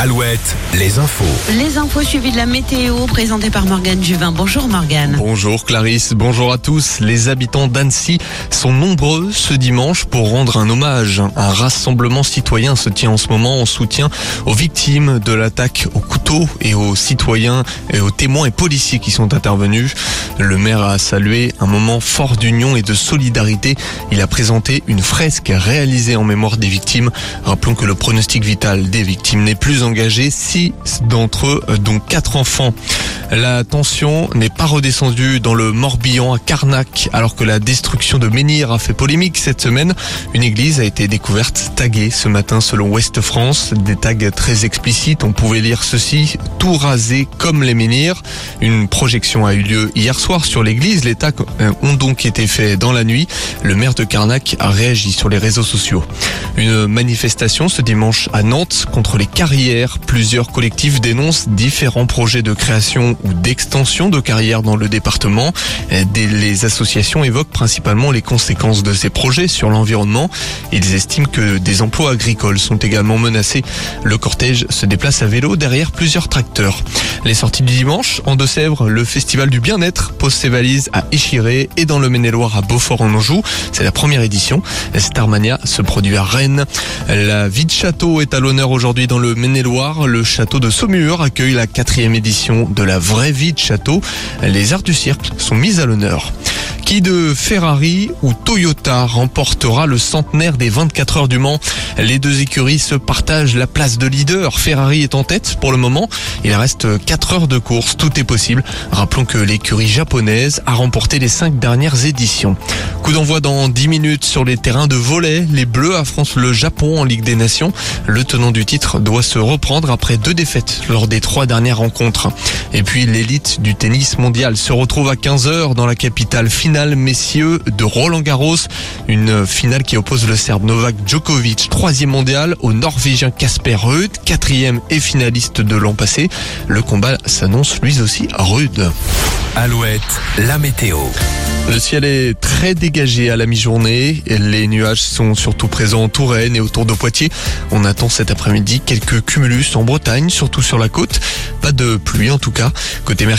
Alouette, les infos. Les infos suivies de la météo présentées par Morgane Juvin. Bonjour Morgane. Bonjour Clarisse, bonjour à tous. Les habitants d'Annecy sont nombreux ce dimanche pour rendre un hommage. Un rassemblement citoyen se tient en ce moment en soutien aux victimes de l'attaque au couteau et aux citoyens et aux témoins et policiers qui sont intervenus. Le maire a salué un moment fort d'union et de solidarité. Il a présenté une fresque réalisée en mémoire des victimes. Rappelons que le pronostic vital des victimes n'est plus engagé, six d'entre eux, dont quatre enfants. La tension n'est pas redescendue dans le Morbihan à Carnac, alors que la destruction de Menhir a fait polémique cette semaine. Une église a été découverte taguée ce matin selon Ouest France. Des tags très explicites. On pouvait lire ceci, tout rasé comme les menhirs. Une projection a eu lieu hier soir sur l'église. Les tags ont donc été faits dans la nuit. Le maire de Carnac a réagi sur les réseaux sociaux. Une manifestation ce dimanche à Nantes contre les carrières. Plusieurs collectifs dénoncent différents projets de création ou d'extension de carrières dans le département. Les associations évoquent principalement les conséquences de ces projets sur l'environnement. Ils estiment que des emplois agricoles sont également menacés. Le cortège se déplace à vélo derrière plusieurs tracteurs. Les sorties du dimanche, en Deux-Sèvres, le festival du bien-être pose ses valises à Échiré et dans le Maine-et-Loire à Beaufort en Anjou. C'est la première édition. Starmania se produit à Rennes. La vie de château est à l'honneur aujourd'hui dans le Maine-et-Loire. Le château de Saumur accueille la quatrième édition de la vraie vie de château. Les arts du cirque sont mis à l'honneur. Qui de Ferrari ou Toyota remportera le centenaire des 24 heures du Mans? Les deux écuries se partagent la place de leader. Ferrari est en tête pour le moment. Il reste 4 heures de course. Tout est possible. Rappelons que l'écurie japonaise a remporté les 5 dernières éditions. Coup d'envoi dans 10 minutes sur les terrains de volet. Les Bleus affrontent le Japon en Ligue des Nations. Le tenant du titre doit se reprendre après deux défaites lors des trois dernières rencontres. Et puis l'élite du tennis mondial se retrouve à 15h dans la capitale finale messieurs de Roland Garros. Une finale qui oppose le Serbe Novak Djokovic, troisième mondial, au Norvégien Casper Ruud, quatrième et finaliste de l'an passé. Le combat s'annonce lui aussi rude. Alouette, la météo. Le ciel est très dégagé à la mi-journée. Les nuages sont surtout présents en Touraine et autour de Poitiers. On attend cet après-midi quelques cumulus en Bretagne, surtout sur la côte. Pas de pluie en tout cas. Côté Mercure.